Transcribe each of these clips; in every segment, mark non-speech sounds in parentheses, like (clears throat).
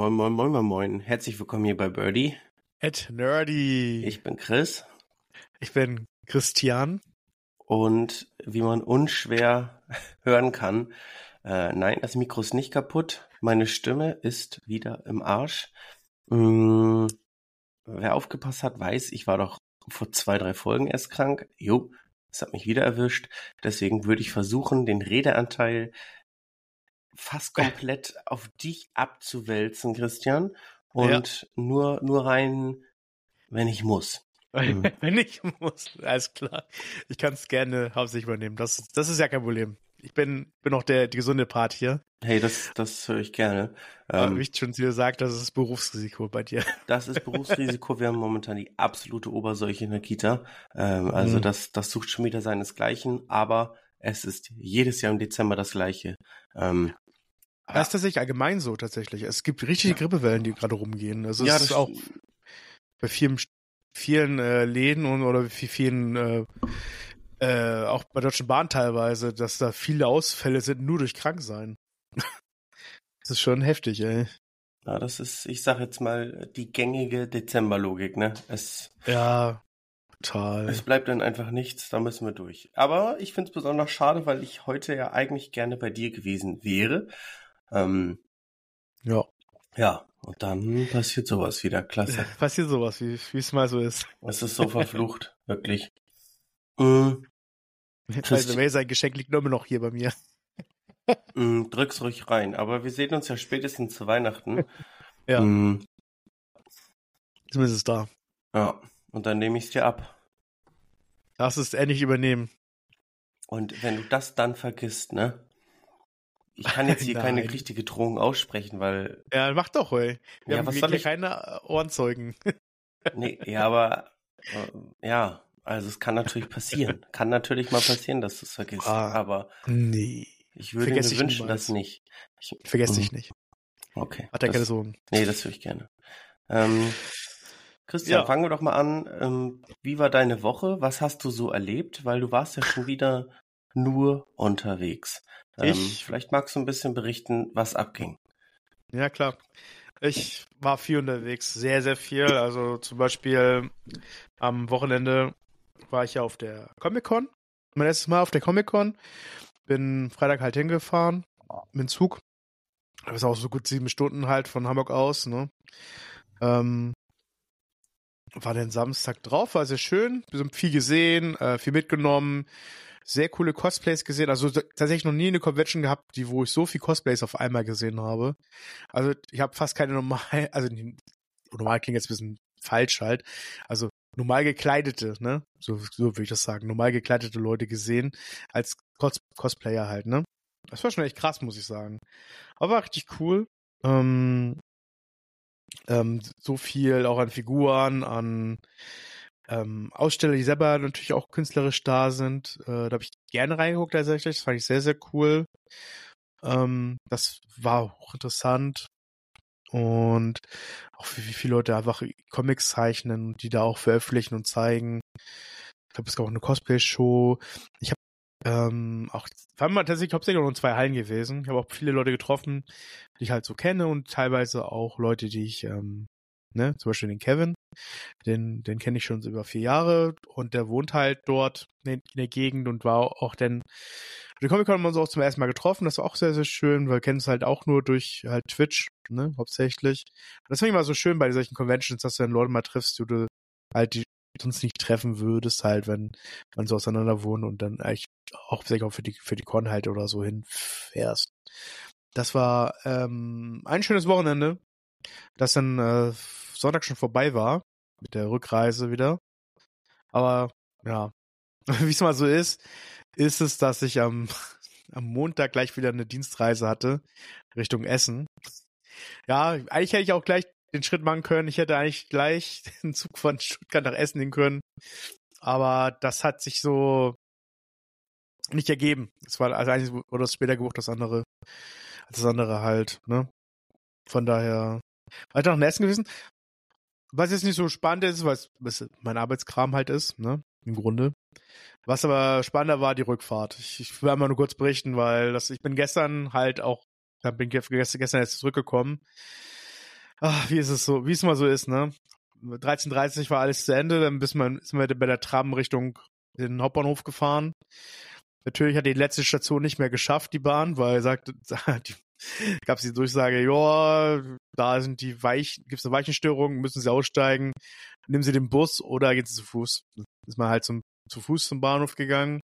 Moin, moin, moin, moin, moin. Herzlich willkommen hier bei Birdie. Ed Nerdy. Ich bin Chris. Ich bin Christian. Und wie man unschwer hören kann, äh, nein, das Mikro ist nicht kaputt. Meine Stimme ist wieder im Arsch. Hm, wer aufgepasst hat, weiß, ich war doch vor zwei, drei Folgen erst krank. Jo, es hat mich wieder erwischt. Deswegen würde ich versuchen, den Redeanteil fast komplett auf dich abzuwälzen, Christian. Und ja. nur, nur rein, wenn ich muss. Wenn ich (laughs) muss, alles klar. Ich kann es gerne hauptsächlich übernehmen. Das, das ist ja kein Problem. Ich bin, bin auch der die gesunde Part hier. Hey, das, das höre ich gerne. Ähm, wie ich schon dir gesagt, das ist Berufsrisiko bei dir. (laughs) Das ist Berufsrisiko. Wir haben momentan die absolute Oberseuche in der Kita. Ähm, also mhm. das, das sucht schon wieder seinesgleichen, aber es ist jedes Jahr im Dezember das gleiche. Ähm, das ist tatsächlich allgemein so tatsächlich. Es gibt richtige ja. Grippewellen, die gerade rumgehen. Also ja, es ist auch bei vielen, vielen äh, Läden und oder vielen äh, äh, auch bei Deutschen Bahn teilweise, dass da viele Ausfälle sind nur durch Kranksein. (laughs) das ist schon heftig, ey. Ja, das ist, ich sag jetzt mal, die gängige Dezemberlogik, ne? Es, ja, total. Es bleibt dann einfach nichts, da müssen wir durch. Aber ich finde es besonders schade, weil ich heute ja eigentlich gerne bei dir gewesen wäre. Ähm, ja. Ja, und dann passiert sowas wieder. Klasse. (laughs) Passiert sowas, wie es mal so ist. Es ist so verflucht, (laughs) wirklich. Mhm. Also, wer sein Geschenk liegt nur noch hier bei mir. (laughs) Mhm, drück's ruhig rein. Aber wir sehen uns ja spätestens zu Weihnachten. ja. Mhm. Zumindest da. Ja, und dann nehme ich es dir ab. Lass es endlich übernehmen. Und wenn du das dann vergisst, ne? Ich kann jetzt hier keine richtige Drohung aussprechen, weil. Ja, mach doch, ey. Wir ja, haben was soll ich... keine Ohrenzeugen. (laughs) nee, ja, aber äh, ja, also es kann natürlich passieren. kann natürlich mal passieren, dass du es vergisst. Ah, aber nee. Ich würde Vergess mir wünschen, dass nicht. Ich, Vergess dich mhm. nicht. Okay. Hat er keine Sorgen. Nee, das würde ich gerne. Ähm, Christian, ja. fangen wir doch mal an. Ähm, wie war deine Woche? Was hast du so erlebt? Weil du warst ja schon wieder nur unterwegs. Ähm, ich, vielleicht magst du ein bisschen berichten, was abging. Ja, klar. Ich war viel unterwegs, sehr, sehr viel. Also zum Beispiel am Wochenende war ich ja auf der Comic-Con. Mein erstes Mal auf der Comic-Con. Bin Freitag halt hingefahren mit dem Zug. Das ist auch so gut sieben Stunden halt von Hamburg aus, ne? Ähm, war den Samstag drauf, war sehr schön. Wir haben viel gesehen, äh, viel mitgenommen, sehr coole Cosplays gesehen. Also tatsächlich noch nie eine Convention gehabt, die wo ich so viel Cosplays auf einmal gesehen habe. Also ich habe fast keine normal, (laughs) also normal klingt jetzt ein bisschen falsch halt. Also normal gekleidete, ne? So, so würde ich das sagen. Normal gekleidete Leute gesehen als Cos Cosplayer halt, ne? Das war schon echt krass, muss ich sagen. Aber war richtig cool. Ähm, ähm, so viel auch an Figuren, an ähm, Aussteller, die selber natürlich auch künstlerisch da sind. Äh, da habe ich gerne reingeguckt tatsächlich. Das fand ich sehr, sehr cool. Ähm, das war auch interessant. Und auch wie, wie viele Leute einfach Comics zeichnen, die da auch veröffentlichen und zeigen. Ich glaube, es gab auch eine Cosplay-Show. Ich habe ähm, auch, vor allem tatsächlich hauptsächlich auch nur zwei Hallen gewesen. Ich habe auch viele Leute getroffen, die ich halt so kenne und teilweise auch Leute, die ich ähm, ne, zum Beispiel den Kevin, den, den kenne ich schon über vier Jahre und der wohnt halt dort in, der Gegend und war auch dann, den Comic-Con haben wir uns auch zum ersten Mal getroffen, das war auch sehr, sehr schön, weil wir kennen es halt auch nur durch halt Twitch, ne, hauptsächlich. Und das finde ich mal so schön bei solchen Conventions, dass du dann Leute mal triffst, die du halt die sonst nicht treffen würdest, halt, wenn man so auseinander wohnt und dann eigentlich auch vielleicht auch für die, für die Con halt oder so hinfährst. Das war ähm, ein schönes Wochenende das dann äh, Sonntag schon vorbei war mit der Rückreise wieder. Aber ja, (laughs) wie es mal so ist, ist es, dass ich am, (laughs) am Montag gleich wieder eine Dienstreise hatte Richtung Essen. Ja, eigentlich hätte ich auch gleich den Schritt machen können. Ich hätte eigentlich gleich (laughs) den Zug von Stuttgart nach Essen nehmen können. Aber das hat sich so nicht ergeben. Es war also eigentlich wurde das später gebucht, das andere, das andere halt, ne? Von daher weiter nach Essen gewesen. Was jetzt nicht so spannend ist, was, was mein Arbeitskram halt ist, ne? Im Grunde. Was aber spannender war, die Rückfahrt. Ich, ich will einmal nur kurz berichten, weil das, ich bin gestern halt auch Dann bin ich gestern jetzt zurückgekommen. Ach, wie ist es so, wie es mal so ist, ne? 13.30 war alles zu Ende, dann bis man, sind wir bei der Tram Richtung den Hauptbahnhof gefahren. Natürlich hat die letzte Station nicht mehr geschafft, die Bahn, weil er sagte, (laughs) (laughs) gab es die Durchsage, ja, da sind die Weich, gibt es eine Weichenstörung, müssen sie aussteigen, nehmen sie den Bus oder gehen sie zu Fuß. Ist man halt zum, zu Fuß zum Bahnhof gegangen,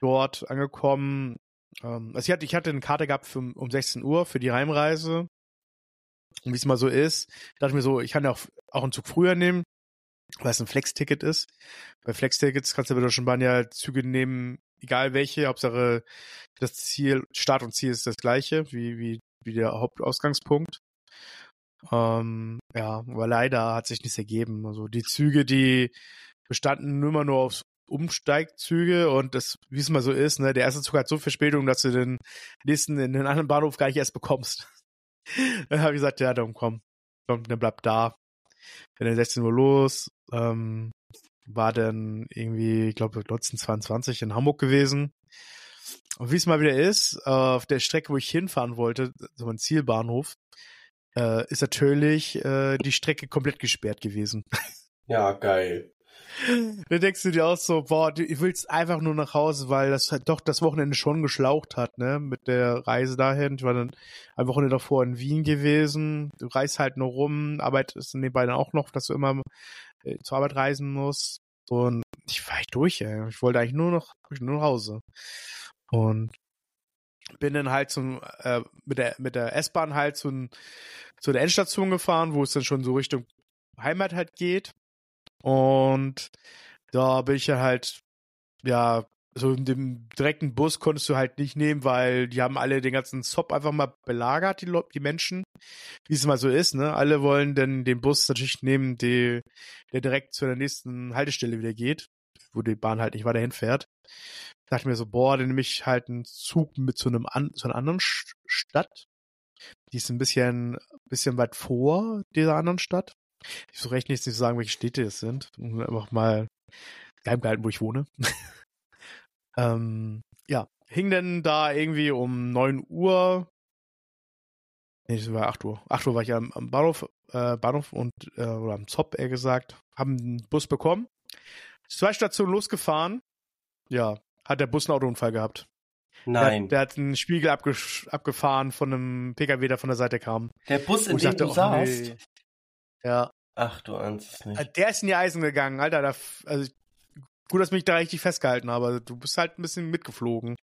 dort angekommen. Ähm, also ich hatte, ich hatte eine Karte gehabt für, um 16 Uhr für die Heimreise. Und wie es mal so ist, dachte ich mir so, ich kann ja auch, auch einen Zug früher nehmen, weil es ein Flex-Ticket ist. Bei Flex-Tickets kannst du bei Deutschen Bahn ja Züge nehmen, egal welche, Hauptsache das Ziel, Start und Ziel ist das gleiche, wie, wie, wie der Hauptausgangspunkt. Ähm, ja, aber leider hat sich nichts ergeben. Also die Züge, die bestanden immer nur aus Umsteigzüge und das, wie es mal so ist, ne, der erste Zug hat so Verspätung, dass du den nächsten in den anderen Bahnhof gar nicht erst bekommst. (laughs) dann habe ich gesagt, ja, dann komm, komm, dann bleib da. Bin dann 16 Uhr los, ähm, war dann irgendwie, ich glaube, 1922 in Hamburg gewesen. Und wie es mal wieder ist, auf der Strecke, wo ich hinfahren wollte, so ein Zielbahnhof, äh, ist natürlich äh, die Strecke komplett gesperrt gewesen. Ja, geil. Da denkst du dir auch so, boah, du willst einfach nur nach Hause, weil das halt doch das Wochenende schon geschlaucht hat, ne, mit der Reise dahin. Ich war dann ein Wochenende davor in Wien gewesen. Du reist halt nur rum, arbeitest nebenbei dann auch noch, dass du immer äh, zur Arbeit reisen musst. Und ich war echt durch, ey. Ich wollte eigentlich nur noch, nur nach Hause. Und bin dann halt zum, äh, mit der, mit der S-Bahn halt zu, zu der Endstation gefahren, wo es dann schon so Richtung Heimat halt geht. Und da bin ich ja halt, ja, so in dem direkten Bus konntest du halt nicht nehmen, weil die haben alle den ganzen Zop einfach mal belagert, die, die Menschen. Wie es mal so ist, ne? Alle wollen dann den Bus natürlich nehmen, die, der direkt zu der nächsten Haltestelle wieder geht, wo die Bahn halt nicht weiterhin fährt. Da dachte mir so, boah, dann nehme ich halt einen Zug mit zu einem an, zu einer anderen Stadt. Die ist ein bisschen, bisschen weit vor dieser anderen Stadt. Ich so recht nicht zu sagen, welche Städte es sind. Einfach mal geheim gehalten, wo ich wohne. (laughs) ähm, ja, hing denn da irgendwie um neun Uhr. Nee, das war acht Uhr. Acht Uhr war ich am, am Bahnhof, äh, Bahnhof und, äh, oder am Zop, eher gesagt. Haben einen Bus bekommen. Zwei Stationen losgefahren. Ja, hat der Bus einen Autounfall gehabt. Nein. Der, der hat einen Spiegel abgefahren von einem PKW, der von der Seite kam. Der Bus, in dem dachte, du saßt? Nee. Ja. Ach, du ahnst es nicht. Äh, der ist in die Eisen gegangen, Alter. Da, also, gut, dass mich da richtig festgehalten habe. Du bist halt ein bisschen mitgeflogen.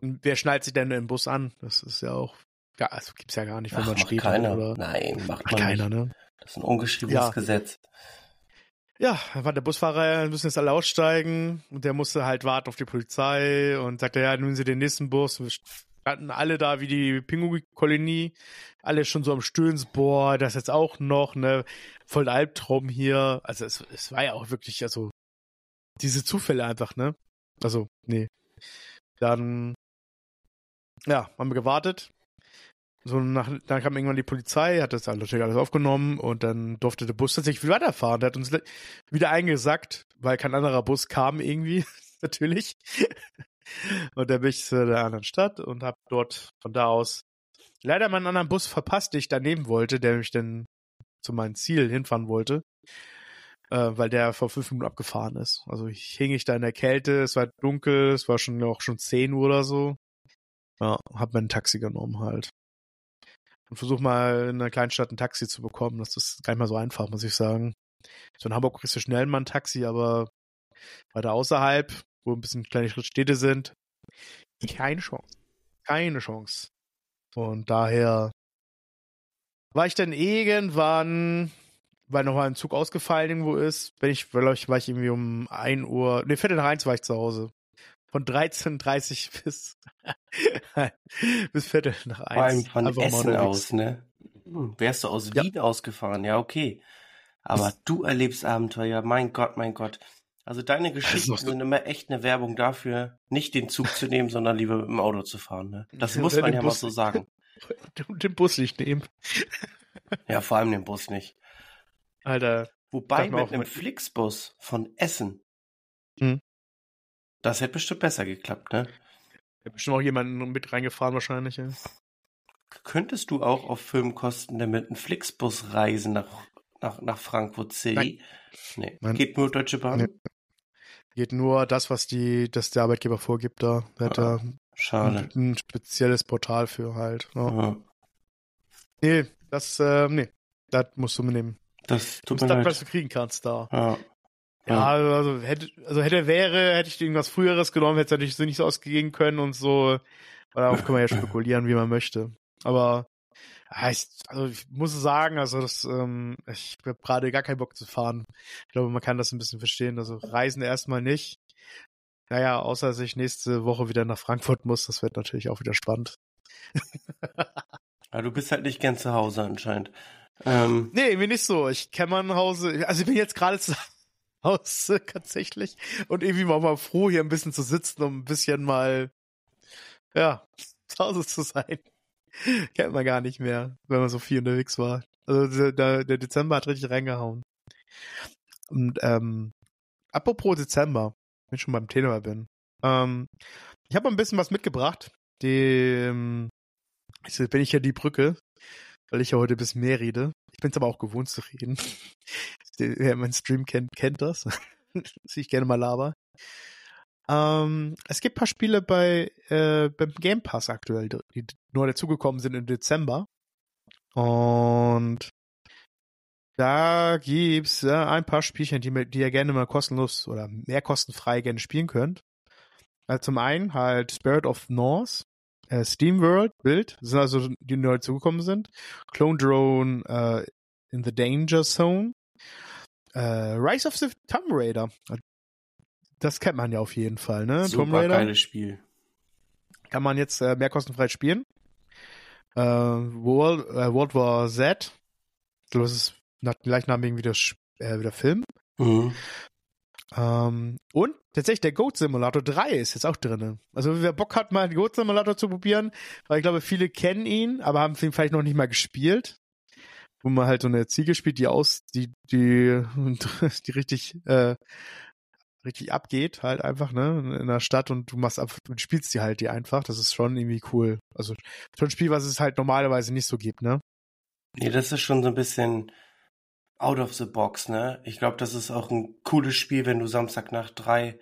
Und wer schnallt sich denn im Bus an? Das ist ja auch. Ja, also gibt's ja gar nicht, wenn Ach, man steht. Keiner. Oder, Nein, macht, macht keiner, nicht. ne? Das ist ein ungeschriebenes ja. Gesetz. Ja, dann war der Busfahrer, müssen jetzt alle aussteigen und der musste halt warten auf die Polizei und sagte, ja, nehmen Sie den nächsten Bus. Standen alle da wie die Pinguin-Kolonie, alle schon so am Stöhnen, boah, das jetzt auch noch, ne, voll Albtraum hier. Also es, es war ja auch wirklich, also diese Zufälle einfach, ne? Also, nee. Dann, ja, haben wir gewartet. So nach, dann kam irgendwann die Polizei, hat das natürlich alles aufgenommen und dann durfte der Bus tatsächlich wieder weiterfahren. Der hat uns wieder eingesackt, weil kein anderer Bus kam irgendwie, (laughs) natürlich. Und dann bin ich zu der anderen Stadt und habe dort von da aus leider meinen anderen Bus verpasst, den ich daneben wollte, der mich dann zu meinem Ziel hinfahren wollte, äh, weil der vor fünf Minuten abgefahren ist. Also ich hing ich da in der Kälte, es war dunkel, es war schon auch schon zehn Uhr oder so. Ja, hab mein Taxi genommen halt und versuch mal in einer kleinen Stadt ein Taxi zu bekommen. Das ist gar nicht mal so einfach, muss ich sagen. So in Hamburg kriegst du schnell mal ein Taxi, aber weiter außerhalb, wo ein bisschen kleine Städte sind, keine Chance. Keine Chance. Und daher war ich dann irgendwann, weil nochmal ein Zug ausgefallen irgendwo ist, wenn ich, glaube ich, war ich irgendwie um ein Uhr, ne, Viertel nach eins war ich zu Hause. Von 13.30 (laughs) bis, bis Viertel nach eins. Vor allem von Essen aus, ne? Hm, wärst du aus Wien ja. ausgefahren, ja, okay. Aber du erlebst Abenteuer, mein Gott, mein Gott. Also deine Geschichten sind immer echt eine Werbung dafür, nicht den Zug zu nehmen, sondern lieber mit dem Auto zu fahren. Ne? Das muss man ja Bus, mal so sagen. (laughs) Den Bus nicht nehmen. Ja, vor allem den Bus nicht. Alter. Wobei mit einem Flixbus von Essen hm. Das hätte bestimmt besser geklappt, ne? Hat bestimmt auch jemanden mit reingefahren wahrscheinlich. Ja. Könntest du auch auf Firmenkosten der mit einem Flixbus reisen nach, nach, nach Frankfurt City? Nee. Nein. Geht nur Deutsche Bahn? Nee. Geht nur das, was die, das der Arbeitgeber vorgibt, da. Hat Ah, er Schade. ein, ein spezielles Portal für halt. Ja. Ja, Nee, das, äh, nee. Das musst du mitnehmen. das Du tut mir das, was leid. du kriegen kannst da. Ja. Ja, also hätte, also hätte wäre, hätte ich irgendwas früheres genommen, hätte es natürlich so nicht so ausgehen können und so. Darauf kann man ja (laughs) spekulieren, wie man möchte. Aber ja, ich, also ich muss sagen, also das, ähm, ich habe gerade gar keinen Bock zu fahren. Ich glaube, man kann das ein bisschen verstehen. Also Reisen erstmal nicht. Naja, außer dass ich nächste Woche wieder nach Frankfurt muss, das wird natürlich auch wieder spannend. Aber du bist halt nicht gern zu Hause anscheinend. Ähm, Nee, irgendwie nicht so. Ich kenne mein Hause. Also ich bin jetzt gerade zu (laughs) Hause tatsächlich und irgendwie mal, mal froh, hier ein bisschen zu sitzen, um ein bisschen mal, ja, zu Hause zu sein. (laughs) Kennt man gar nicht mehr, wenn man so viel unterwegs war. Also der, der, Dezember hat richtig reingehauen. Und ähm, apropos Dezember, wenn ich schon beim Thema bin. Ähm, ich habe ein bisschen was mitgebracht. Die, ähm, jetzt bin ich ja die Brücke, weil ich ja heute bis mehr rede. Ich bin es aber auch gewohnt zu reden. (laughs) Wer meinen Stream kennt, kennt das. (laughs) dass ich gerne mal laber. Ähm, es gibt ein paar Spiele bei äh, beim Game Pass aktuell, die neu dazugekommen sind im Dezember. Und da gibt's äh, ein paar Spielchen, die, die ihr gerne mal kostenlos oder mehr kostenfrei gerne spielen könnt. Also zum einen halt Spirit of North, äh, Steam World, Bild, das sind also die neu dazugekommen sind. Clone Drone äh, in the Danger Zone. Äh, Rise of the Tomb Raider. Das kennt man ja auf jeden Fall, ne? Tomb super Raider geiles Spiel. kann man jetzt äh, mehr kostenfrei spielen. Äh, World, äh, World War Z. Das ist gleichnamigen wie der, äh, wie der Film. Mhm. Ähm, und tatsächlich der Goat Simulator 3 ist jetzt auch drinne. Also wer Bock hat, mal den Goat Simulator zu probieren, weil ich glaube, viele kennen ihn, aber haben ihn vielleicht noch nicht mal gespielt. Wo man halt so eine Ziege spielt, die aus, die, die, (laughs) die richtig, äh, richtig abgeht, halt einfach, ne, in der Stadt und du machst ab, du spielst die halt die einfach. Das ist schon irgendwie cool. Also schon ein Spiel, was es halt normalerweise nicht so gibt, ne? Nee, das ist schon so ein bisschen out of the box, ne? Ich glaube, das ist auch ein cooles Spiel, wenn du Samstagnacht drei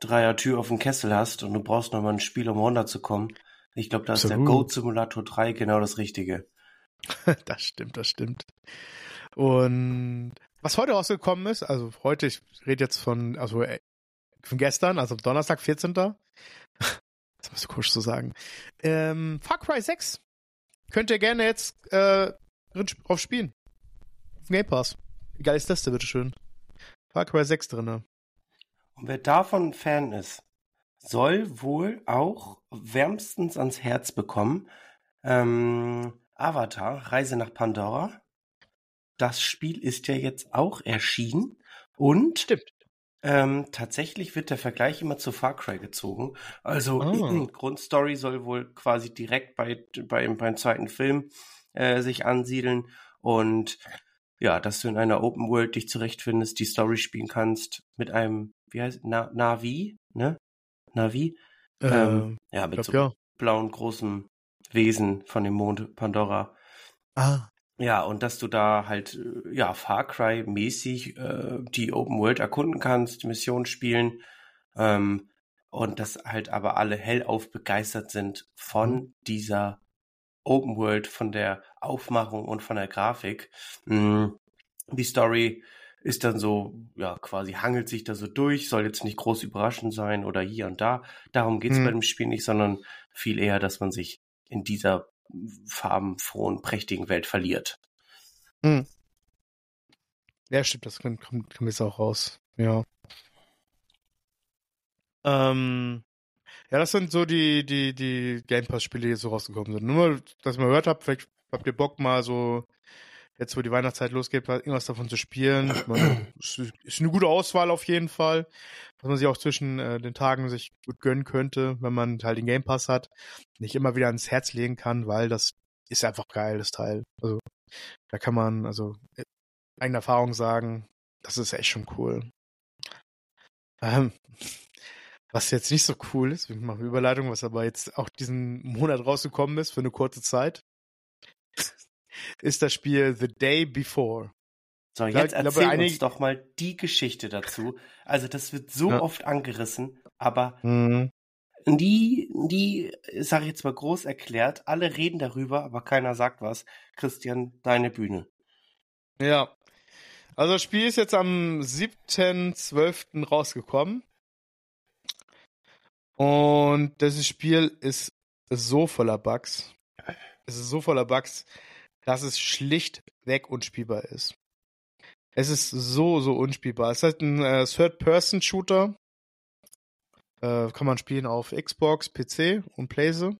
Dreier Tür auf dem Kessel hast und du brauchst noch mal ein Spiel, um runterzukommen. Ich glaube, da ist der Absolut. Goat Simulator 3 genau das Richtige. (laughs) das stimmt, das stimmt. Und was heute rausgekommen ist, also heute, ich rede jetzt von, also äh, von gestern, also Donnerstag, 14. (laughs) Das ist so komisch zu sagen. Ähm, Far Cry 6. Könnt ihr gerne jetzt äh, drauf spielen. Auf Game Pass. Wie geil ist das denn, bitteschön? Far Cry 6 drinne. Und wer davon Fan ist, soll wohl auch wärmstens ans Herz bekommen. Ähm, Avatar, Reise nach Pandora. Das Spiel ist ja jetzt auch erschienen. Und Stimmt. ähm, tatsächlich wird der Vergleich immer zu Far Cry gezogen. Also Ah. (clears throat) Grundstory soll wohl quasi direkt bei, bei, beim zweiten Film äh, sich ansiedeln. Und ja, dass du in einer Open World dich zurechtfindest, die Story spielen kannst mit einem, wie heißt Na, Navi, ne? Navi? Ähm, ja, mit glaub, so ja. blauen großen Wesen von dem Mond Pandora. Ah. Ja, und dass du da halt, äh, ja, Far Cry-mäßig äh, die Open World erkunden kannst, Missionen spielen. Ähm, und dass halt aber alle hellauf begeistert sind von dieser Open World, von der Aufmachung und von der Grafik. Mm, Die Story ist dann so, ja, quasi hangelt sich da so durch, soll jetzt nicht groß überraschend sein oder hier und da. Darum geht's Mhm. bei dem Spiel nicht, sondern viel eher, dass man sich in dieser farbenfrohen, prächtigen Welt verliert. Ja, stimmt, das kommt, kommt, kommt jetzt auch raus. Ja. Ähm, ja, das sind so die, die, die Game Pass-Spiele, die so rausgekommen sind. Nur, dass ihr mal gehört habt, vielleicht habt ihr Bock mal so, jetzt wo die Weihnachtszeit losgeht, irgendwas davon zu spielen. (clears throat) Es ist eine gute Auswahl auf jeden Fall, dass man sich auch zwischen äh, den Tagen sich gut gönnen könnte, wenn man halt den Game Pass hat. Nicht immer wieder ans Herz legen kann, weil das ist einfach geil, das Teil. Also, da kann man, also, eigene Erfahrung sagen, das ist echt schon cool. Ähm, Was jetzt nicht so cool ist, wir machen Überleitung, was aber jetzt auch diesen Monat rausgekommen ist für eine kurze Zeit, ist das Spiel The Day Before. So, jetzt glaube, erzähl glaube, uns doch mal die Geschichte dazu. Also das wird so ja. oft angerissen, aber mhm. die, die, sag ich jetzt mal groß erklärt, alle reden darüber, aber keiner sagt was. Christian, deine Bühne. Ja. Also das Spiel ist jetzt am 7.12. rausgekommen. Und das Spiel ist so voller Bugs. Es ist so voller Bugs, dass es schlichtweg unspielbar ist. Es ist so, so unspielbar. Es ist halt ein äh, Third-Person-Shooter. Äh, kann man spielen auf Xbox, PC und Playse.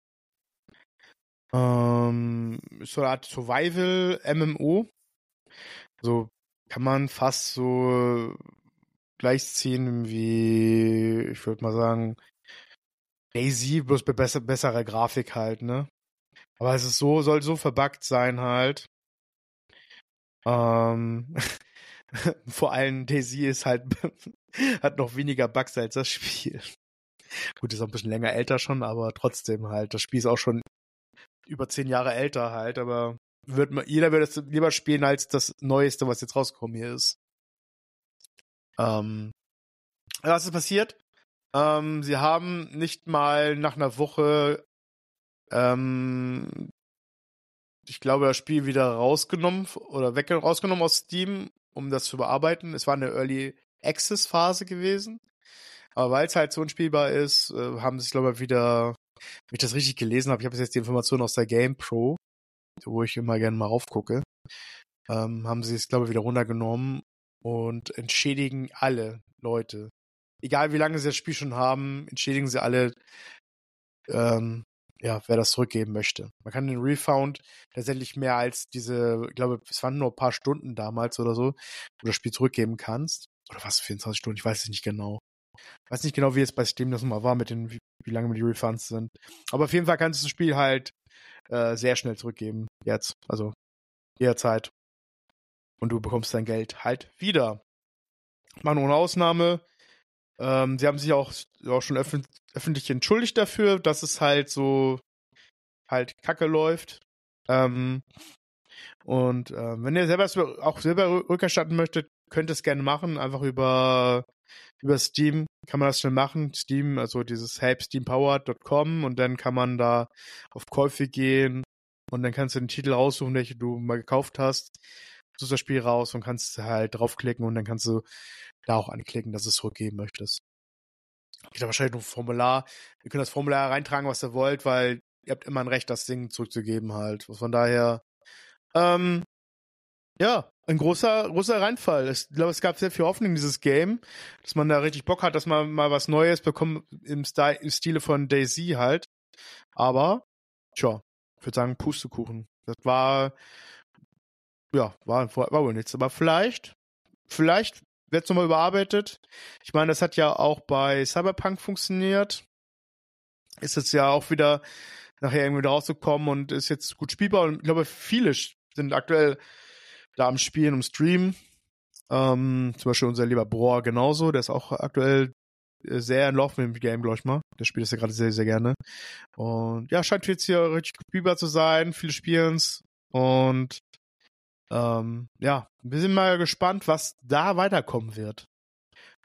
Ähm, so eine Art Survival-MMO. So kann man fast so gleichziehen wie, ich würde mal sagen, Daisy, bloß mit besser, besserer Grafik halt, ne? Aber es ist so, soll so verbuggt sein halt. Ähm, (laughs) vor allem Daisy ist halt, (laughs) hat noch weniger Bugs als das Spiel. Gut, ist auch ein bisschen länger älter schon, aber trotzdem halt. Das Spiel ist auch schon über zehn Jahre älter halt, aber wird man, jeder würde es lieber spielen als das Neueste, was jetzt rausgekommen hier ist. Ähm, was ist passiert? Ähm, sie haben nicht mal nach einer Woche, ähm, ich glaube, das Spiel wieder rausgenommen oder weg rausgenommen aus Steam, um das zu bearbeiten. Es war eine Early Access Phase gewesen. Aber weil es halt so unspielbar ist, äh, haben sie, glaube ich, wieder, wenn ich das richtig gelesen habe, ich habe jetzt die Information aus der Game Pro, wo ich immer gerne mal raufgucke, ähm, haben sie es, glaube ich, wieder runtergenommen und entschädigen alle Leute, egal wie lange sie das Spiel schon haben, entschädigen sie alle, ähm, ja, wer das zurückgeben möchte. Man kann den Refound tatsächlich mehr als diese, ich glaube, es waren nur ein paar Stunden damals oder so, wo du das Spiel zurückgeben kannst. Oder was, 24 Stunden, ich weiß es nicht genau. Ich weiß nicht genau, wie es bei Steam das mal war, mit den, wie, wie lange die Refunds sind. Aber auf jeden Fall kannst du das Spiel halt äh, sehr schnell zurückgeben. Jetzt. Also jederzeit. Und du bekommst dein Geld halt wieder. Mal nur eine Ausnahme. Ähm, sie haben sich auch, auch schon öff öffentlich entschuldigt dafür, dass es halt so halt kacke läuft. Ähm, und äh, wenn ihr selber auch selber rückerstatten möchtet, könnt ihr es gerne machen. Einfach über, über Steam kann man das schnell machen. Steam, also dieses helpsteampowered.com und dann kann man da auf Käufe gehen und dann kannst du den Titel raussuchen, welche du mal gekauft hast. Suchst das Spiel raus und kannst halt draufklicken und dann kannst du da auch anklicken, dass es zurückgeben möchtest. Geht da wahrscheinlich noch ein Formular. Ihr könnt das Formular reintragen, was ihr wollt, weil ihr habt immer ein Recht, das Ding zurückzugeben halt. Von daher, ähm, ja, ein großer, großer Reinfall. Ich glaube, es gab sehr viel Hoffnung in dieses Game, dass man da richtig Bock hat, dass man mal was Neues bekommt im, Style, im Stile von Daisy halt. Aber, tja, ich würde sagen, Pustekuchen. Das war, ja, war, war wohl nichts. Aber vielleicht, vielleicht wird es nochmal überarbeitet. Ich meine, das hat ja auch bei Cyberpunk funktioniert. Ist jetzt ja auch wieder nachher irgendwie rausgekommen und ist jetzt gut spielbar. Und ich glaube, viele sind aktuell da am Spielen, im Stream. Ähm, zum Beispiel unser lieber Broer genauso, der ist auch aktuell äh, sehr in Love mit dem Game, glaube ich mal. Der spielt das ja gerade sehr, sehr gerne. Und ja, scheint jetzt hier richtig spielbar zu sein. Viele spielen's. Und ähm, ja, wir sind mal gespannt, was da weiterkommen wird.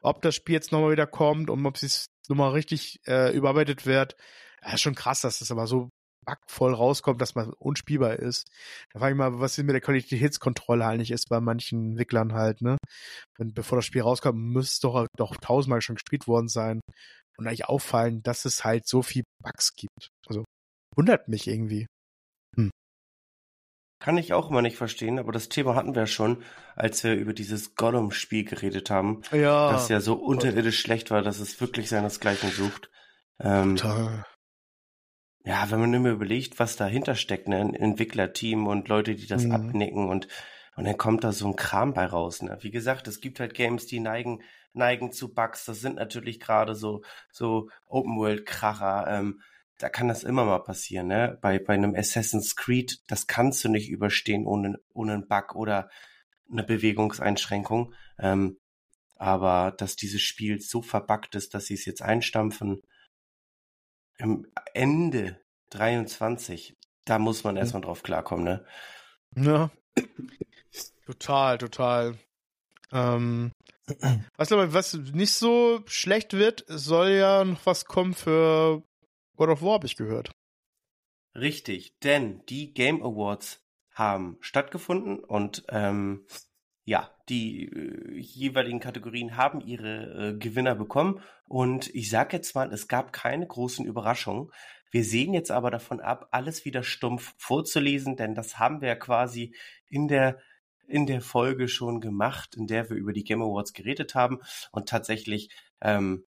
Ob das Spiel jetzt nochmal wieder kommt und ob es nochmal richtig äh, überarbeitet wird. Ja, ist schon krass, dass das aber so backvoll rauskommt, dass man unspielbar ist. Da frage ich mal, was mit der Qualitätskontrolle eigentlich ist bei manchen Entwicklern halt, ne? Wenn, bevor das Spiel rauskommt, müsste es doch, doch tausendmal schon gespielt worden sein. Und eigentlich auffallen, dass es halt so viel Bugs gibt. Also, wundert mich irgendwie. Kann ich auch immer nicht verstehen, aber das Thema hatten wir schon, als wir über dieses Gollum-Spiel geredet haben. Ja. Das ja so unterirdisch schlecht war, dass es wirklich seinesgleichen sucht. Ähm, Total. Ja, wenn man immer überlegt, was dahinter steckt, ne, ein Entwicklerteam und Leute, die das mhm. abnicken und und dann kommt da so ein Kram bei raus. Ne? Wie gesagt, es gibt halt Games, die neigen neigen zu Bugs. Das sind natürlich gerade so so Open World Kracher. Ähm, da kann das immer mal passieren, ne? Bei, bei einem Assassin's Creed, das kannst du nicht überstehen ohne, ohne einen Bug oder eine Bewegungseinschränkung. Ähm, aber dass dieses Spiel so verbuggt ist, dass sie es jetzt einstampfen, im Ende 23, da muss man erstmal drauf klarkommen, ne? Ja. Total, total. Ähm, was glaube was nicht so schlecht wird, soll ja noch was kommen für God of War, habe ich gehört. Richtig, denn die Game Awards haben stattgefunden und ähm, ja, die äh, jeweiligen Kategorien haben ihre äh, Gewinner bekommen und ich sage jetzt mal, es gab keine großen Überraschungen. Wir sehen jetzt aber davon ab, alles wieder stumpf vorzulesen, denn das haben wir ja quasi in der in der Folge schon gemacht, in der wir über die Game Awards geredet haben und tatsächlich ähm,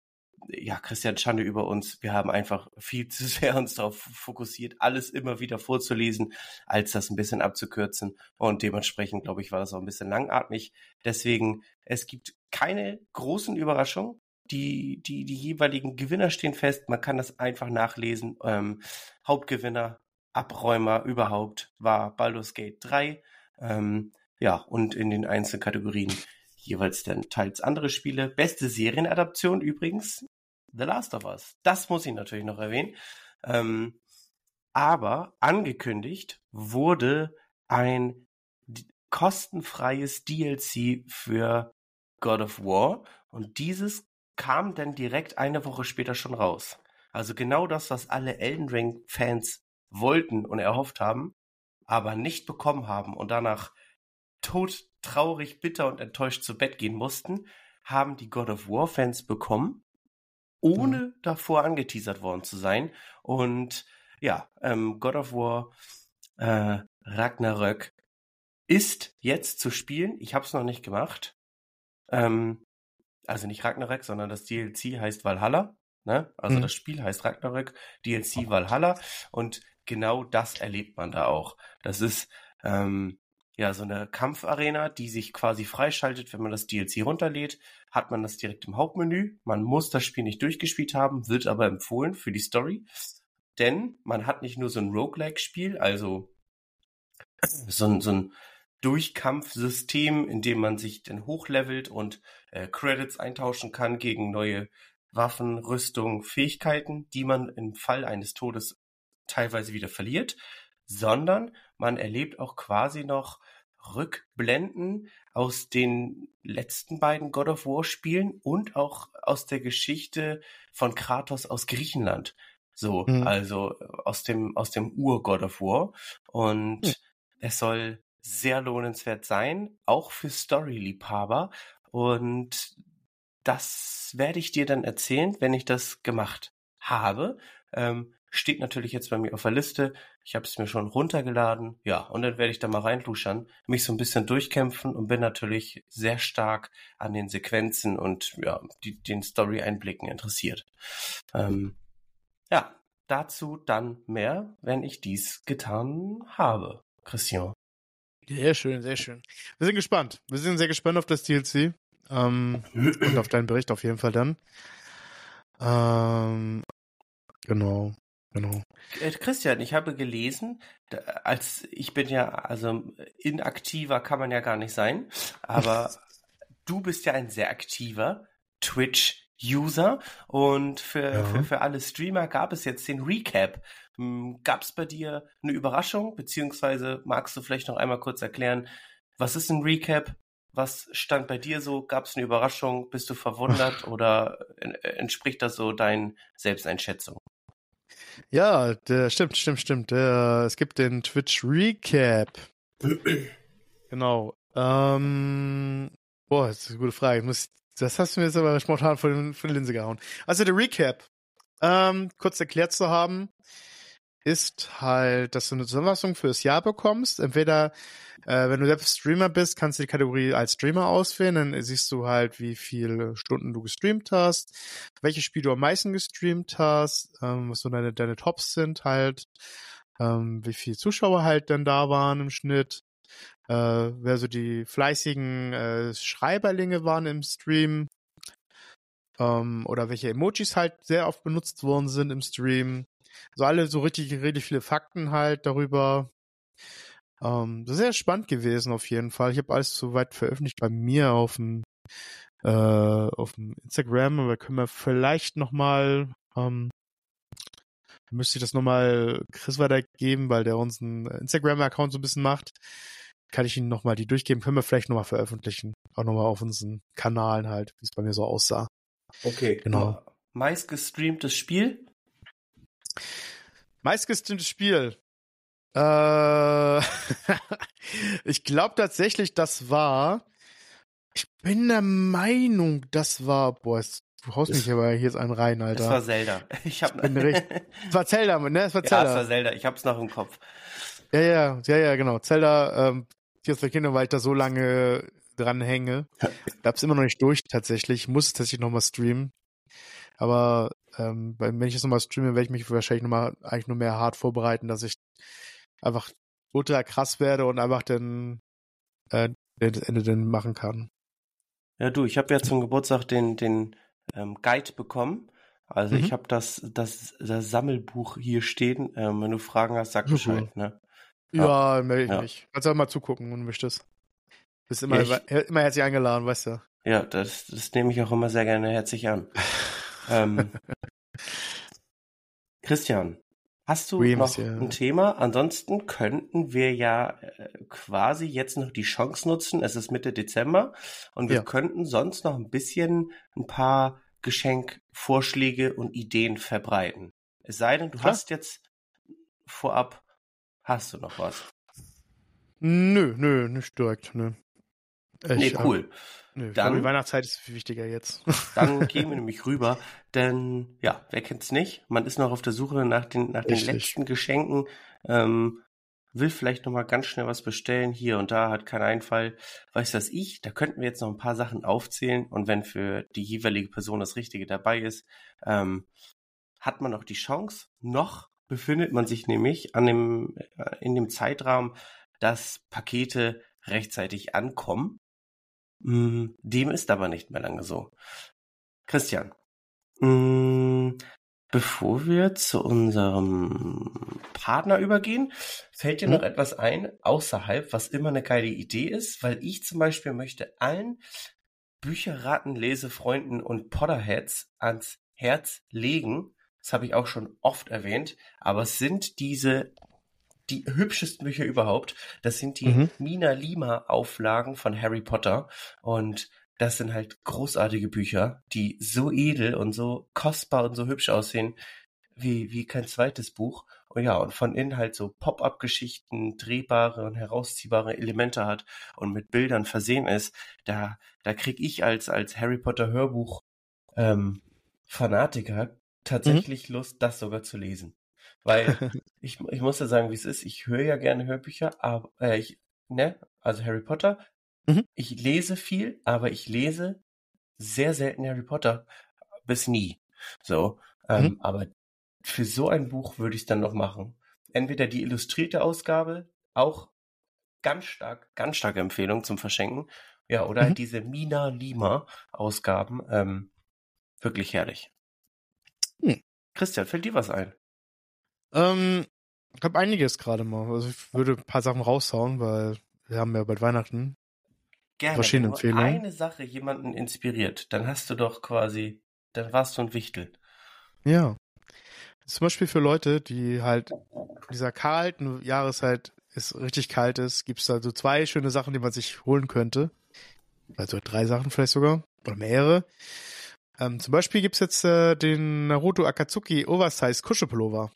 ja, Christian Schande über uns. Wir haben einfach viel zu sehr uns darauf fokussiert, alles immer wieder vorzulesen, als das ein bisschen abzukürzen. Und dementsprechend, glaube ich, war das auch ein bisschen langatmig. Deswegen, es gibt keine großen Überraschungen. Die, die, die jeweiligen Gewinner stehen fest. Man kann das einfach nachlesen. Ähm, Hauptgewinner, Abräumer überhaupt war Baldur's Gate 3. Ähm, ja, und in den einzelnen Kategorien jeweils dann teils andere Spiele. Beste Serienadaption übrigens, The Last of Us. Das muss ich natürlich noch erwähnen. Ähm, aber angekündigt wurde ein kostenfreies DLC für God of War und dieses kam dann direkt eine Woche später schon raus. Also genau das, was alle Elden Ring Fans wollten und erhofft haben, aber nicht bekommen haben und danach tot traurig, bitter und enttäuscht zu Bett gehen mussten, haben die God of War Fans bekommen, ohne mhm. davor angeteasert worden zu sein. Und ja, ähm, God of War äh, Ragnarök ist jetzt zu spielen. Ich habe es noch nicht gemacht. Ähm, also nicht Ragnarök, sondern das DLC heißt Valhalla. Ne? Also mhm. das Spiel heißt Ragnarök, DLC Valhalla. Und genau das erlebt man da auch. Das ist ähm, ja, so eine Kampfarena, die sich quasi freischaltet, wenn man das DLC runterlädt, hat man das direkt im Hauptmenü. Man muss das Spiel nicht durchgespielt haben, wird aber empfohlen für die Story. Denn man hat nicht nur so ein Roguelike-Spiel, also so ein, so ein Durchkampfsystem, in dem man sich dann hochlevelt und äh, Credits eintauschen kann gegen neue Waffen, Rüstung, Fähigkeiten, die man im Fall eines Todes teilweise wieder verliert, sondern man erlebt auch quasi noch Rückblenden aus den letzten beiden God of War Spielen und auch aus der Geschichte von Kratos aus Griechenland. So, mhm. also aus dem, aus dem Ur-God of War. Und mhm. es soll sehr lohnenswert sein, auch für Story-Liebhaber. Und das werde ich dir dann erzählen, wenn ich das gemacht habe. Ähm, Steht natürlich jetzt bei mir auf der Liste. Ich habe es mir schon runtergeladen. Ja, und dann werde ich da mal reinluschern, mich so ein bisschen durchkämpfen und bin natürlich sehr stark an den Sequenzen und ja, die, den Story-Einblicken interessiert. Ähm, ja, dazu dann mehr, wenn ich dies getan habe. Christian. Sehr schön, sehr schön. Wir sind gespannt. Wir sind sehr gespannt auf das DLC. Ähm, und auf deinen Bericht auf jeden Fall dann. Ähm, genau. Genau. Äh, Christian, ich habe gelesen, als ich bin ja, also inaktiver kann man ja gar nicht sein, aber (laughs) du bist ja ein sehr aktiver Twitch-User und für, ja. für, für alle Streamer gab es jetzt den Recap. Hm, gab es bei dir eine Überraschung, beziehungsweise magst du vielleicht noch einmal kurz erklären, was ist ein Recap? Was stand bei dir so? Gab es eine Überraschung? Bist du verwundert (laughs) oder entspricht das so deinen Selbsteinschätzungen? Ja, der stimmt, stimmt, stimmt. Der, es gibt den Twitch Recap. (clears throat) genau. Ähm, boah, das ist eine gute Frage. muss, das hast du mir jetzt aber spontan von, von Linse gehauen. Also der Recap, ähm, kurz erklärt zu haben, ist halt, dass du eine Zusammenfassung für das Jahr bekommst. Entweder, äh, wenn du selbst Streamer bist, kannst du die Kategorie als Streamer auswählen. Dann siehst du halt, wie viele Stunden du gestreamt hast, welche Spiele du am meisten gestreamt hast, ähm, was so deine, deine Tops sind halt, ähm, wie viele Zuschauer halt denn da waren im Schnitt, äh, wer so die fleißigen äh, Schreiberlinge waren im Stream, ähm, oder welche Emojis halt sehr oft benutzt worden sind im Stream. Also alle so richtig, richtig viele Fakten halt darüber. Ähm, das ist sehr spannend gewesen auf jeden Fall. Ich habe alles soweit veröffentlicht bei mir auf dem äh, auf dem Instagram, aber können wir vielleicht nochmal, ähm, müsste ich das nochmal Chris weitergeben, weil der unseren Instagram-Account so ein bisschen macht. Kann ich Ihnen nochmal die durchgeben, können wir vielleicht nochmal veröffentlichen. Auch nochmal auf unseren Kanalen halt, wie es bei mir so aussah. Okay, genau. Meist gestreamtes Spiel? Meist gestreamtes Spiel. Äh, (laughs) ich glaube tatsächlich, das war. Ich bin der Meinung, das war. Boah, es, du haust mich aber hier jetzt einen rein, Alter. Das war Zelda. Ich hab. bin recht. Es war Zelda, ne? Es war Zelda. (laughs) Ja, es war Zelda. Ich hab's noch im Kopf. Ja, ja, ja, ja, genau. Zelda, ähm, Tears of Kingdom, weil ich da so lange dran hänge. Ich hab's immer noch nicht durch, tatsächlich. Ich muss es tatsächlich nochmal streamen. Aber ähm, wenn ich es nochmal streame, werde ich mich wahrscheinlich nochmal eigentlich nur mehr hart vorbereiten, dass ich einfach ultra krass werde und einfach den, äh, das Ende dann machen kann. Ja, du, ich habe ja zum Geburtstag den, den ähm, Guide bekommen. Also mhm. ich habe das, das, das Sammelbuch hier stehen. Ähm, wenn du Fragen hast, sag Bescheid, ne? Ja, ja melde ich ja. mich. Kannst auch mal zugucken, wenn du möchtest. Bist immer, ja, ich, immer herzlich eingeladen, weißt du. Ja, das, das nehme ich auch immer sehr gerne herzlich an. (laughs) ähm, Christian, Hast du Williams, noch ein Thema? Ansonsten könnten wir ja äh, quasi jetzt noch die Chance nutzen. Es ist Mitte Dezember und wir ja. könnten sonst noch ein bisschen ein paar Geschenkvorschläge und Ideen verbreiten. Es sei denn, du Klar. hast jetzt vorab, hast du noch was? Nö, nö, nicht direkt, nö. Ich, nee, cool. Ähm, Nö, dann, die Weihnachtszeit ist viel wichtiger jetzt. (laughs) dann gehen wir nämlich rüber, denn ja, wer kennt's nicht? Man ist noch auf der Suche nach den, nach den letzten Geschenken, ähm, will vielleicht noch mal ganz schnell was bestellen, hier und da, hat keinen Einfall. Weißt du was ich? Da könnten wir jetzt noch ein paar Sachen aufzählen und wenn für die jeweilige Person das Richtige dabei ist, ähm, hat man noch die Chance. Noch befindet man sich nämlich an dem, äh, in dem Zeitrahmen, dass Pakete rechtzeitig ankommen. Mm, dem ist aber nicht mehr lange so. Christian, mm, bevor wir zu unserem Partner übergehen, fällt dir hm? noch etwas ein, außerhalb, was immer eine geile Idee ist, weil ich zum Beispiel möchte allen Bücherraten, Lesefreunden und Potterheads ans Herz legen. Das habe ich auch schon oft erwähnt, aber es sind diese die hübschesten Bücher überhaupt. Das sind die mhm. Mina Lima Auflagen von Harry Potter und das sind halt großartige Bücher, die so edel und so kostbar und so hübsch aussehen wie, wie kein zweites Buch. Und ja, und von innen halt so Pop-up-Geschichten, drehbare und herausziehbare Elemente hat und mit Bildern versehen ist, da, da krieg ich als, als Harry Potter Hörbuch ähm, Fanatiker tatsächlich mhm. Lust, das sogar zu lesen. Weil (laughs) ich, ich muss ja sagen, wie es ist. Ich höre ja gerne Hörbücher, aber äh, ich, ne, also Harry Potter. Mhm. Ich lese viel, aber ich lese sehr selten Harry Potter bis nie. So, ähm, mhm. aber für so ein Buch würde ich es dann noch machen. Entweder die illustrierte Ausgabe, auch ganz stark, ganz starke Empfehlung zum Verschenken. Ja, oder halt mhm. diese Mina Lima Ausgaben. Ähm, wirklich herrlich. Hm. Christian, fällt dir was ein? Ähm, ich habe einiges gerade mal. Also ich würde ein paar Sachen raushauen, weil wir haben ja bald Weihnachten. Gerne. Verschiedene Wenn Empfehlungen. eine Sache jemanden inspiriert, dann hast du doch quasi, dann warst du ein Wichtel. Ja. Zum Beispiel für Leute, die halt in dieser kalten Jahreszeit es richtig kalt ist, gibt es da so zwei schöne Sachen, die man sich holen könnte. Also drei Sachen vielleicht sogar. Oder mehrere. Ähm, zum Beispiel gibt's jetzt äh, den Naruto Akatsuki Oversize Kuschelpullover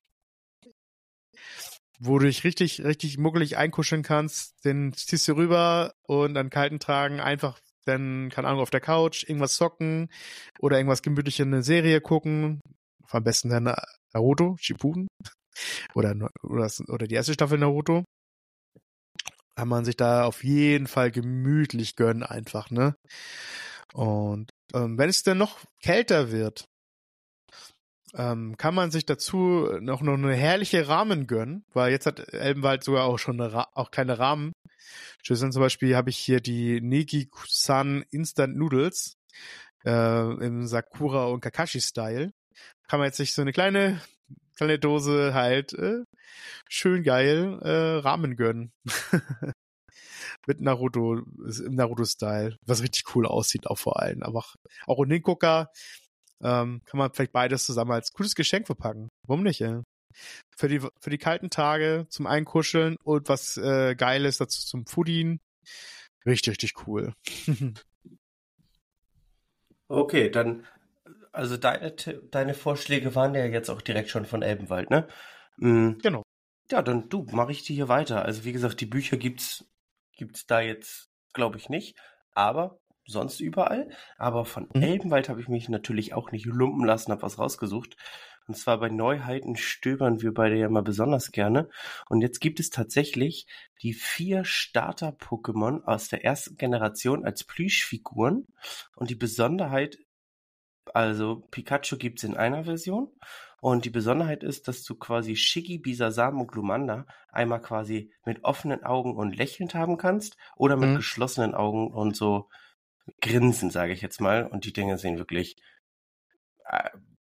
wo du dich richtig, richtig muggelig einkuscheln kannst. Den ziehst du rüber und an kalten Tagen einfach dann, keine Ahnung, auf der Couch irgendwas zocken oder irgendwas gemütlich in eine Serie gucken. Am besten dann Naruto, Shippuden (laughs) oder, oder, oder die erste Staffel Naruto. Kann man sich da auf jeden Fall gemütlich gönnen einfach, ne? Und ähm, wenn es dann noch kälter wird, ähm, kann man sich dazu noch, noch eine herrliche Rahmen gönnen, weil jetzt hat Elbenwald sogar auch schon eine auch kleine Rahmen. Schön zum Beispiel habe ich hier die Negi-san Instant Noodles äh, im Sakura und Kakashi-Style. Kann man jetzt sich so eine kleine kleine Dose halt äh, schön geil äh, Rahmen gönnen. (laughs) mit Naruto, im Naruto-Style, was richtig cool aussieht, auch vor allem. Aber auch ein Hingucker, ähm, kann man vielleicht beides zusammen als cooles Geschenk verpacken. Warum nicht, ey? Für die, für die kalten Tage zum Einkuscheln und was äh, Geiles dazu zum Foodien. Richtig, richtig cool. (laughs) okay, dann, also deine, deine Vorschläge waren ja jetzt auch direkt schon von Elbenwald, ne? Mhm. Genau. Ja, dann du, mache ich dir hier weiter. Also wie gesagt, die Bücher gibt's gibt's da jetzt, glaube ich, nicht. Aber sonst überall. Aber von mhm. Elbenwald habe ich mich natürlich auch nicht lumpen lassen, habe was rausgesucht. Und zwar bei Neuheiten stöbern wir beide ja mal besonders gerne. Und jetzt gibt es tatsächlich die vier Starter-Pokémon aus der ersten Generation als Plüschfiguren. Und die Besonderheit, also Pikachu gibt's in einer Version. Und die Besonderheit ist, dass du quasi Shiggy, Bisasam und Glumanda einmal quasi mit offenen Augen und lächelnd haben kannst oder mit mhm. geschlossenen Augen und so grinsen, sage ich jetzt mal. Und die Dinge sehen wirklich äh,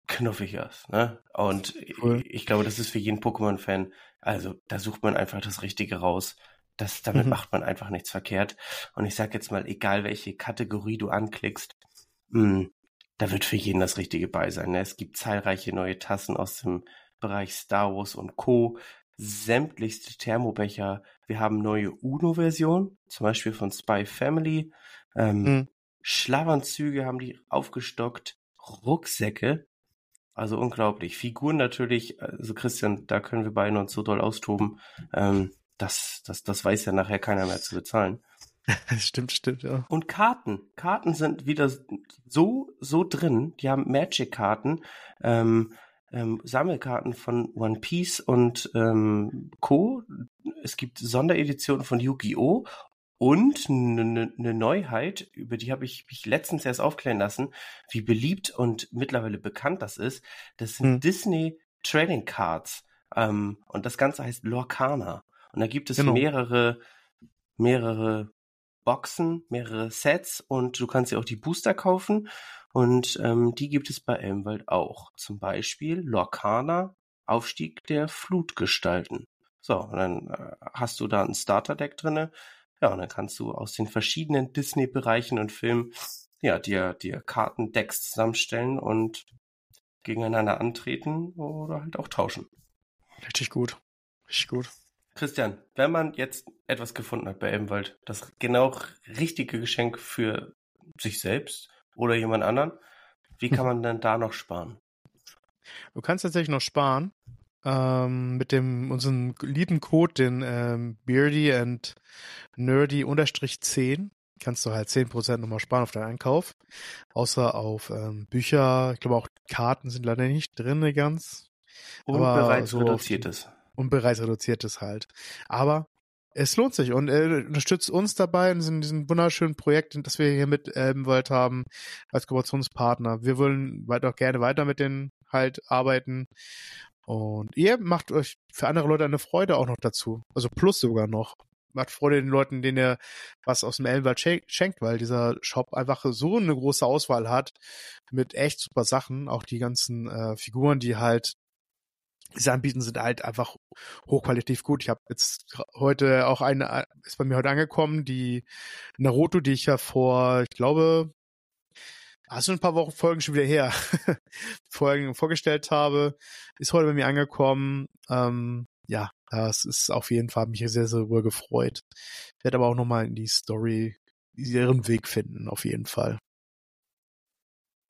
knuffig aus. Ne? Und cool. ich, ich glaube, das ist für jeden Pokémon-Fan, also da sucht man einfach das Richtige raus. Das, damit mhm. macht man einfach nichts verkehrt. Und ich sag jetzt mal, egal welche Kategorie du anklickst, mh, hm, da wird für jeden das Richtige bei sein. Ne? Es gibt zahlreiche neue Tassen aus dem Bereich Star Wars und Co. Sämtlichste Thermobecher. Wir haben neue UNO-Versionen, zum Beispiel von Spy Family. Ähm, mhm. Schlafanzüge haben die aufgestockt, Rucksäcke, also unglaublich. Figuren natürlich, also Christian, da können wir beide uns so doll austoben. Ähm, das, das, das weiß ja nachher keiner mehr zu bezahlen. (laughs) stimmt, stimmt, ja. Und Karten. Karten sind wieder so, so drin. Die haben Magic-Karten, ähm, ähm, Sammelkarten von One Piece und ähm, Co. Es gibt Sondereditionen von Yu-Gi-Oh! Und eine ne, ne Neuheit, über die habe ich mich letztens erst aufklären lassen, wie beliebt und mittlerweile bekannt das ist. Das sind hm. Disney Trading Cards. Ähm, und das Ganze heißt Lorcana. Und da gibt es genau. mehrere, mehrere Boxen, mehrere Sets und du kannst dir auch die Booster kaufen. Und ähm, die gibt es bei Elmwald auch. Zum Beispiel Lorcana, Aufstieg der Flutgestalten. So, und dann äh, hast du da ein Starter-Deck drinne ja, und dann kannst du aus den verschiedenen Disney-Bereichen und Filmen ja, dir, dir Kartendecks zusammenstellen und gegeneinander antreten oder halt auch tauschen. Richtig gut. Richtig gut. Christian, wenn man jetzt etwas gefunden hat bei Elbenwald, das genau richtige Geschenk für sich selbst oder jemand anderen, wie kann (laughs) man denn da noch sparen? Du kannst tatsächlich noch sparen ähm, mit dem unseren lieben Code, den ähm, Beardy and Nerdy unterstrich 10, kannst du halt 10% nochmal sparen auf deinen Einkauf. Außer auf ähm, Bücher, ich glaube auch Karten sind leider nicht drin ganz. Und bereits so reduziertes. Und bereits reduziertes halt. Aber es lohnt sich und äh, unterstützt uns dabei in diesem, diesem wunderschönen Projekt, das wir hier mit Elbenwald haben als Kooperationspartner. Wir wollen weiter auch gerne weiter mit denen halt arbeiten und ihr macht euch für andere Leute eine Freude auch noch dazu. Also plus sogar noch. Macht Freude den Leuten, denen ihr was aus dem Elbenwald schenkt, weil dieser Shop einfach so eine große Auswahl hat mit echt super Sachen. Auch die ganzen äh, Figuren, die halt sie anbieten, sind halt einfach hochqualitativ gut. Ich habe jetzt heute auch eine, äh, ist bei mir heute angekommen, die Naruto, die ich ja vor, ich glaube, also ein paar Wochen Folgen schon wieder her, (laughs) Folgen vorgestellt habe, ist heute bei mir angekommen. Ähm, ja, das ist auf jeden Fall mich sehr, sehr wohl gefreut. Werde aber auch nochmal in die Story ihren Weg finden, auf jeden Fall.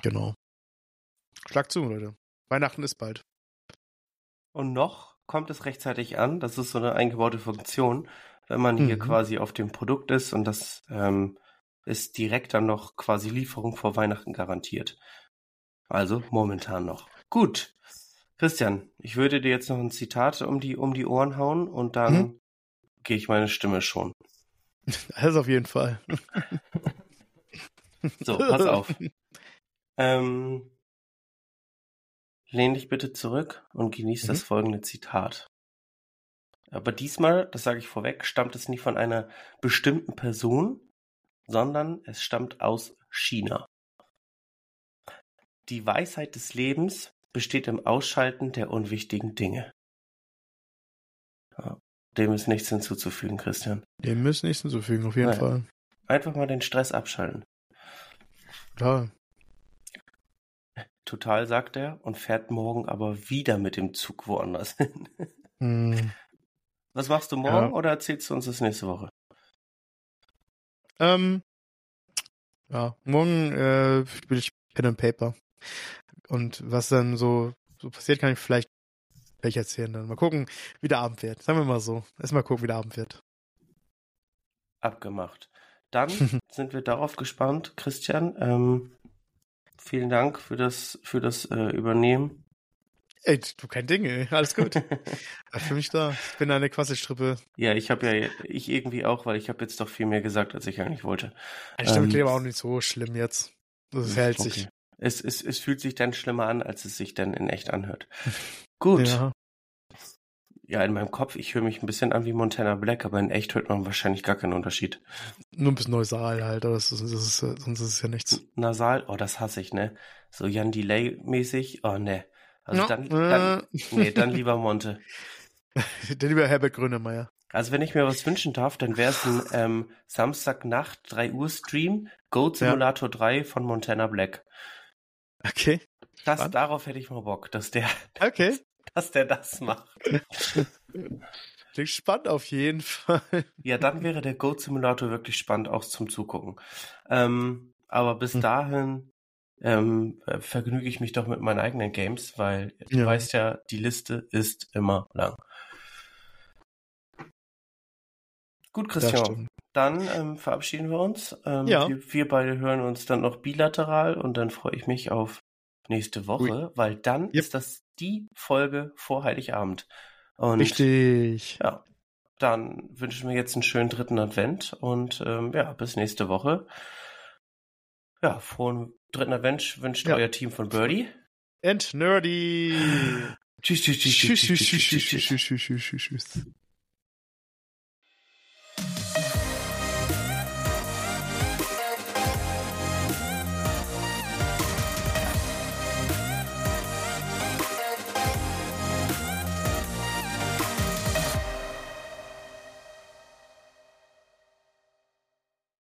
Genau. Schlag zu, Leute. Weihnachten ist bald. Und noch kommt es rechtzeitig an. Das ist so eine eingebaute Funktion, wenn man hier mhm. quasi auf dem Produkt ist und das ähm, ist direkt dann noch quasi Lieferung vor Weihnachten garantiert. Also momentan noch. Gut. Christian, ich würde dir jetzt noch ein Zitat um die, um die Ohren hauen und dann hm? gehe ich meine Stimme schon. (laughs) Das auf jeden Fall. so, pass auf. (laughs) Ähm, lehn dich bitte zurück und genieß mhm. das folgende Zitat. Aber diesmal, das sage ich vorweg, stammt es nicht von einer bestimmten Person, sondern es stammt aus China. Die Weisheit des Lebens besteht im Ausschalten der unwichtigen Dinge. Dem ist nichts hinzuzufügen, Christian. Dem ist nichts hinzufügen, auf jeden Nein. Fall. Einfach mal den Stress abschalten. Klar. Total, sagt er und fährt morgen aber wieder mit dem Zug woanders hin. Hm. Was machst du morgen Ja. oder erzählst du uns das nächste Woche? Ähm, ja, morgen äh, spiele ich Pen and Paper. Und was dann so, so passiert, kann ich vielleicht gleich erzählen dann. Mal gucken, wie der Abend wird. Sagen wir mal so. Erstmal gucken, wie der Abend wird. Abgemacht. Dann (laughs) sind wir darauf gespannt, Christian. Ähm, vielen Dank für das, für das äh, Übernehmen. Ey, du kein Ding, ey. Alles gut. (laughs) Für mich da. Ich bin eine Quasselstrippe. Ja, ich habe ja, ich irgendwie auch, weil ich habe jetzt doch viel mehr gesagt, als ich eigentlich wollte. Die Stimme Ähm, aber auch nicht so schlimm jetzt. Das hält sich. Okay. Es, es, es fühlt sich dann schlimmer an, als es sich dann in echt anhört. Gut. Ja, Ja. in meinem Kopf, ich höre mich ein bisschen an wie Montana Black, aber in echt hört man wahrscheinlich gar keinen Unterschied. Nur ein bisschen Neusal halt, aber das ist, das ist, sonst ist es ja nichts. Nasal, oh, das hasse ich, ne? So Jan Delay-mäßig, oh, ne. Also Ja, dann, dann, äh. nee, dann (laughs) lieber Monte. Der lieber Herbert Grönemeyer. Also wenn ich mir was wünschen darf, dann wäre es ein ähm, Samstagnacht 3 Uhr Stream, Goat Ja. Simulator 3 von Montana Black. Okay. Das, darauf hätte ich mal Bock, dass der, (laughs) Okay. dass der das macht. (laughs) Klingt spannend auf jeden Fall. Ja, dann wäre der Goat Simulator wirklich spannend auch zum Zugucken. Ähm, aber bis Hm. dahin ähm, äh, vergnüge ich mich doch mit meinen eigenen Games, weil du Ja. weißt ja, die Liste ist immer lang. Gut, Christian, dann ähm, verabschieden wir uns. Ähm, Ja. wir, wir beide hören uns dann noch bilateral und dann freue ich mich auf nächste Woche, weil dann Yep. ist das die Folge vor Heiligabend. Und Richtig. ja, dann wünschen wir jetzt einen schönen dritten Advent und ähm, ja, bis nächste Woche. Ja, frohen dritten Advent wünscht Ja. euer Team von Birdie. And nerdy. Tschüss, tschüss, tschüss, Tschüss, tschüss, tschüss, tschüss, tschüss, tschüss, tschüss, tschüss. tschüss, tschüss, tschüss, tschüss.